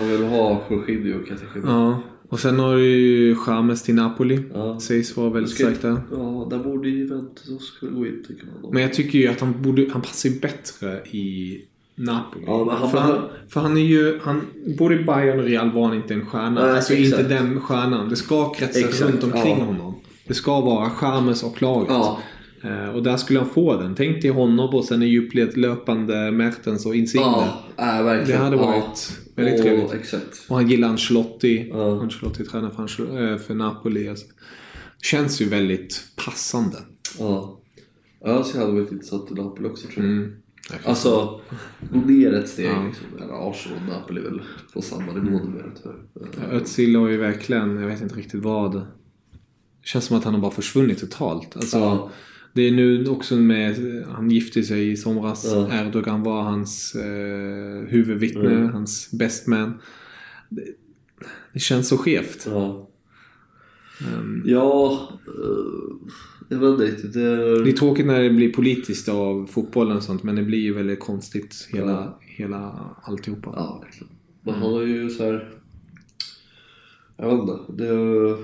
Jag vill ha Jorginho kan jag tänka mig. ja. Och sen har du ju Chamez till Napoli. Ja. Sägs vara väldigt Ska- starkt där. Ja, där borde ju Juventus kunna gå in tycker man. Men jag tycker ju att han, borde, han passar ju bättre i Napoli. Ja, han- för, han, för han är ju... Han, både i Bayern och Real var han inte en stjärna. Nej, alltså exakt. inte den stjärnan. Det ska kretsa Exakt, runt omkring ja. honom. Det ska vara Chamez och laget. Ja. Eh, och där skulle han få den. Tänk dig honom och sen en djupled löpande Mertens och Insigne. Ja, äh, verkligen. Det hade Ja. varit väldigt Och- trevligt. Exakt. Och han gillar Ancelotti. Ja. Ancelotti tränar för, eh, för Napoli. Alltså. Känns ju väldigt passande. Ja. Ja, så jag hade varit intressant i Napoli också tror jag. Mm. Alltså, gå ner ett steg Ja. liksom. Eller Arsenal och Napoli är väl på samma nivå numera tyvärr. Özil har ju verkligen, jag vet inte riktigt vad. Det känns som att han har bara försvunnit totalt. Alltså, Ja. Det är nu också med, han gifte sig i somras. Ja. Erdogan var hans eh, huvudvittne, Mm. hans best man. Det, det känns så skevt. Ja. Ehm, Ja, eh, jag vet inte riktigt. Det... Det är tråkigt när det blir politiskt av fotbollen och sånt men det blir ju väldigt konstigt hela, Ja. hela alltihopa. Ja, verkligen. Men han har ju så här... Jag vet inte. Det...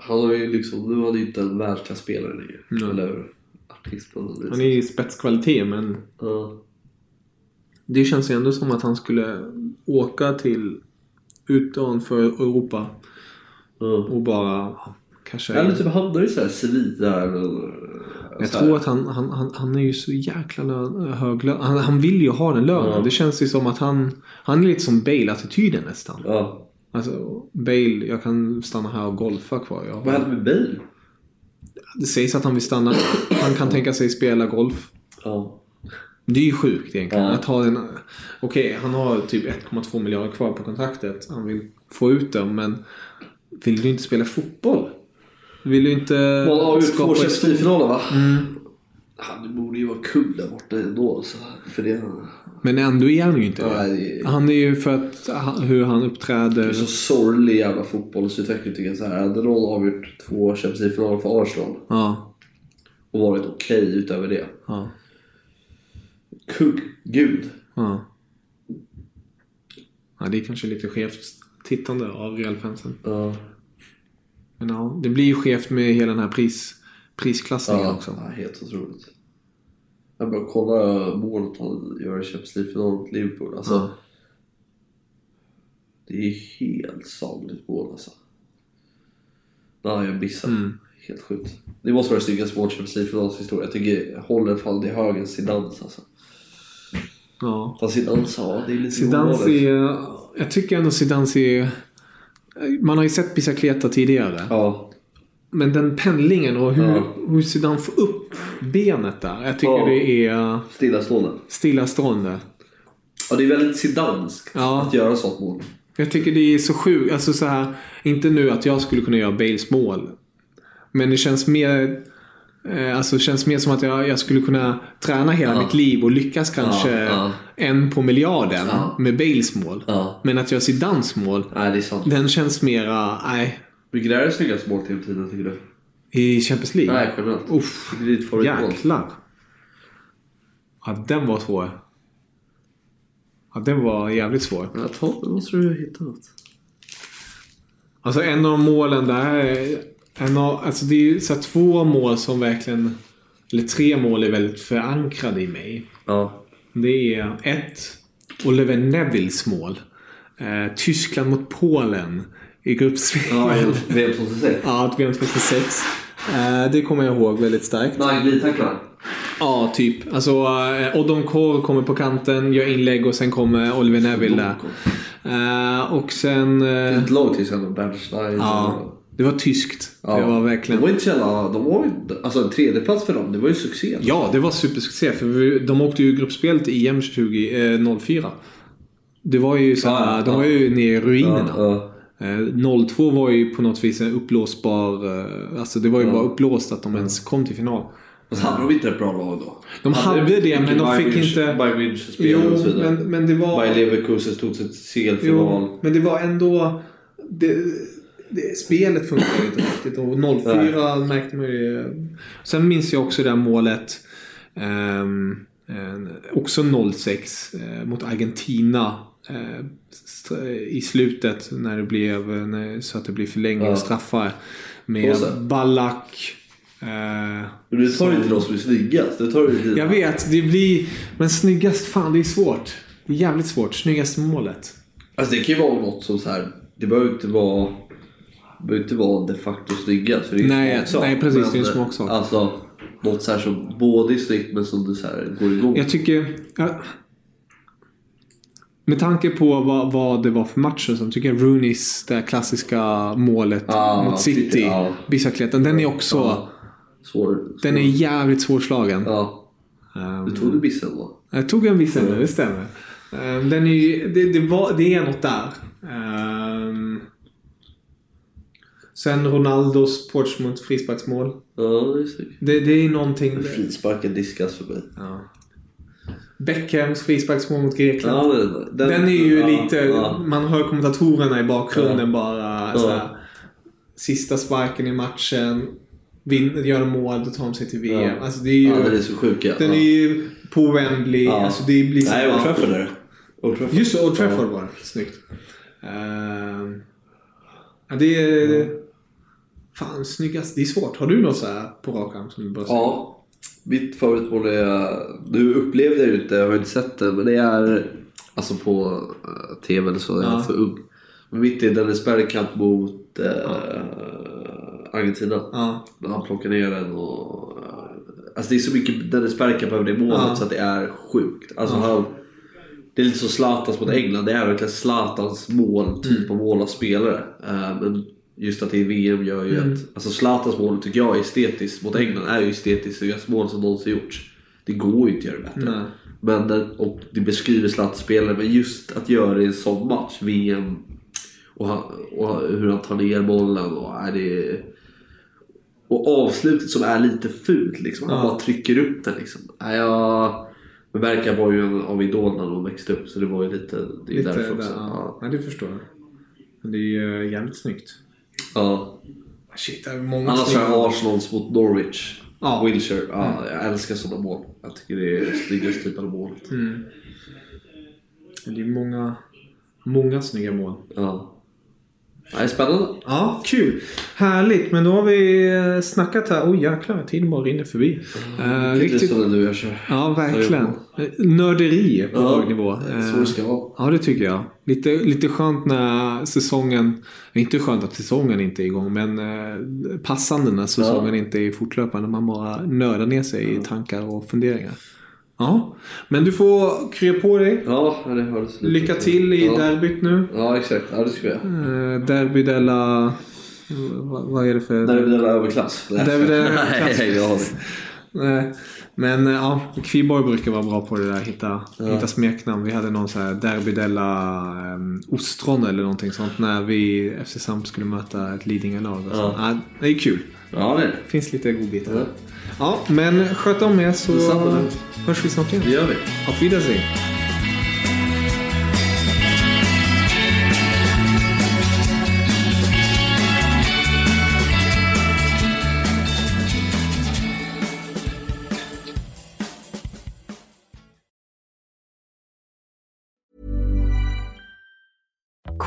Han har ju liksom... Nu är han ju inte en världsklasspelare längre. Nej. Eller artist på något vis. Han är i spetskvalitet men Ja. det känns ju ändå som att han skulle åka till utanför Europa Ja. och bara casha Eller typ hamnar i så här Sevilla eller... Jag så här. tror att han, han, han, han är ju så jäkla lön, hög lön. Han, han vill ju ha den lönen. Ja. Det känns ju som att han... Han är lite som Bale-attityden nästan. Ja. Alltså, Bale, jag kan stanna här och golfa kvar. Jag, Vad hände med Bale? Det sägs att han vill stanna. Han kan tänka sig spela golf. Ja. Det är ju sjukt egentligen. Ja. Att ha den... Okej, han har typ 1,2 miljarder kvar på kontraktet. Han vill få ut dem, men... Vill du inte spela fotboll? Vill du inte Man har ju två Champions va? Mm. Han borde ju vara kung där borta ändå. Så för det, Men ändå är han ju inte det. det Han är ju för att hur han det uppträder. är så sorglig jävla fotbollsutveckling tycker jag. Så här, hade någon avgjort två Champions League-finaler för Arsenal Ja. och varit okej utöver det. Ja. Kung, gud. Ja. ja. Det är kanske lite skevt tittande av Real-fansen. Ja. Men ja, det blir ju skevt med hela den här pris, prisklassningen Ja, också. ja, helt otroligt. Jag bara kolla målet han gör i Champions League-finalen mot Liverpool. Alltså, Ja. Det är helt sagligt mål alltså. Nej, jag missade. Mm. Helt sjukt. Det måste vara det snyggaste målet i Champions League-finalens historia. Jag tycker håller fan i högen Zidans alltså. Ja. Fast Zidans, ja det är lite ovanligt. är... Jag tycker ändå Zidans är... Man har ju sett Bicicleta tidigare. Ja. Men den pendlingen och hur, Ja. hur Zidane får upp benet där. Jag tycker Ja. det är Stillastående. stillastående. Ja, det är väldigt Zidanskt Ja. att göra sånt mål. Jag tycker det är så sjukt. Alltså så här, inte nu att jag skulle kunna göra Bales mål. Men det känns mer... Eh, alltså känns mer som att jag, jag skulle kunna träna hela Ja. mitt liv och lyckas kanske Ja, ja. en på miljarden Ja. med Bales mål. Men att göra Zidans mål, Nej, det är sant. den känns mera... Nej. Vilket är det snyggaste målet genom tiden tycker du? I Champions League? Nej, generellt. Uff, är ditt favoritmål? jäklar. Ja, den var svår. Ja, den var jävligt svår. Ja, ta, då måste du hitta något. Alltså en av målen där är... En av, alltså det är så två mål som verkligen... Eller tre mål är väldigt förankrade i mig. Ja. Det är ett, Oliver Nevilles mål. Eh, Tyskland mot Polen i gruppspel. Ja, VM 2006. (laughs) Ja, VM 2006. Eh, det kommer jag ihåg väldigt starkt. Nej, glidtacklar. Ja, typ. Alltså, eh, Odon Kor kommer på kanten, gör inlägg och sen kommer Oliver Neville där. Eh, och sen... Det är ett lag till exempel. Bernstein. ja, det var tyskt. Ja. Det var De verkligen... var inte så jävla... De var Alltså en tredjeplats för dem, det var ju succé. Ja, det var supersuccé. För vi, de åkte ju gruppspelet i EM 2004. Det var ju så Ja, de var ju nere i ruinerna. Eh, 02 var ju på något vis en upplåsbar... eh, Alltså det var ju Ja. bara upplåst att de ens kom till final. Fast hade de inte ett bra lag då? De hade det, mycket men de fick Bayern inte- Bayern München spelare och så vidare. men, men det var... Bayer Leverkusen stod till. Jo, men det var ändå... Det, det, spelet funkade inte riktigt och 04 märkte man ju. Sen minns jag också det här målet. eh, också 06 eh, mot Argentina. Eh, i slutet när det blev eh, när, så att det blir förlängning och straffar. Med Ballack. eh, Men du tar ju inte de som är snyggast. Du tar ju dina. Jag vet, det blir... Men snyggast, fan det är svårt. Det är jävligt svårt. Snyggaste målet. Alltså det kan ju vara något som så här. Det behöver inte vara... Det behöver inte vara de facto snyggast. För det är ju Nej, smaksak. nej, precis, Men, det är en smaksak. Alltså, något så här som både är snyggt men som du så här går igång. Jag tycker... Ja, med tanke på vad, vad det var för matcher så tycker jag Rooneys, det klassiska målet Ja, mot City, ja. Bicicletten, den är också... Ja. Svår. Den är jävligt svårslagen. Ja. Ehm, Du tog det bissen då? Jag tog en viss ändå, det stämmer. Ehm, Den är ju, det, det, var, det är något där. Ehm, sen Ronaldos Portsmouth frisparksmål. Ja, det är snyggt. Det, det är någonting... Frisparken diskas för mig. Ja. Beckhams frisparksmål mot Grekland. Ja, den, Den, är ju ja, lite... Ja. Man hör kommentatorerna i bakgrunden bara. Ja. Såhär, sista sparken i matchen. Vin, gör mål, då tar de sig till VM. Ja. Alltså, det är ju, den är så sjuk den är ju på Wembley. Ja. Alltså, det blir så Nej, Old Trafford är det. Just det, Old Trafford var det. Snyggt. Ja, det är... Fan, snyggast. Det är svårt. Har du något så här på rak arm som du bara säger? Ja. Mitt favoritmål är... Nu upplevde det inte, jag har inte sett det. Men det är alltså på uh, TV eller så. Jag är Ja. för ung. Men mitt är Dennis Bergkamp mot uh, Argentina. Ja. När han plockar ner den och... eh, Alltså det är så mycket Dennis Bergkamp över det målet Ja. så att det är sjukt. Alltså han... Det är lite som Zlatans mot England. Det är verkligen Zlatans mål, typ Mm. av mål av spelare. Eh, men just att det är VM gör ju Mm. att... Alltså Zlatans mål tycker jag är estetiskt mot England. är ju estetiskt snyggaste mål som någonsin gjorts. Det går ju inte att göra bättre. Nej. Men, den- och det beskriver Zlatans spelare. Men just att göra det i en sån match, VM. Och, han, och hur han tar ner bollen. Och, är det, och avslutet som är lite fult. Liksom. Han Ja. bara trycker upp den. Liksom. Jag, men Bergkamp var ju en av idolerna när de växte upp. Så det var ju lite, det är Lite därför där, också. ja. Ja. ja, det förstår jag. Men det är ju eh, jävligt snyggt. Ja. Shit, det är många Annars har Arsenals mot Norwich. Ja. Wilshire. Ja, Jag älskar sådana mål. Jag tycker det är snyggaste typen av mål. Mm. Det är många, många snygga mål. Ja. Nej, spännande. Ja, kul. Härligt, men då har vi eh, snackat här. Oj jäklar, tiden bara rinner förbi. Eh, Riktigt riktigt, som när du jag kör. ja, verkligen. Eh, Nörderi på hög nivå. Det är så det ska vara. Ja, det tycker jag. Lite, lite skönt när säsongen... Inte skönt att säsongen inte är igång, men passande när säsongen inte är fortlöpande. Man bara nördar ner sig i tankar och funderingar. Ja, men du får krya på dig. Ja, det hördes lite. Lycka till i ja. derbyt nu. Ja, exakt. Ja, det ska göra. Eh, derby della... Vad, är det för... Vi dela överklass. Derby della överklass. Nej, (laughs) vi har det. Nej. Men eh, ja, Kviborg brukar vara bra på det där. Hitta, hitta smeknamn. Vi hade någon så här Derby della um, Ostron eller någonting sånt när vi FC Samp skulle möta ett Lidingö-lag. Ja. Ja, det är kul. Ja, det är det. finns lite godbitar. Ja. Ja, men sköt om er så hörs vi snart igen. Det gör vi. Auf Wiedersehen.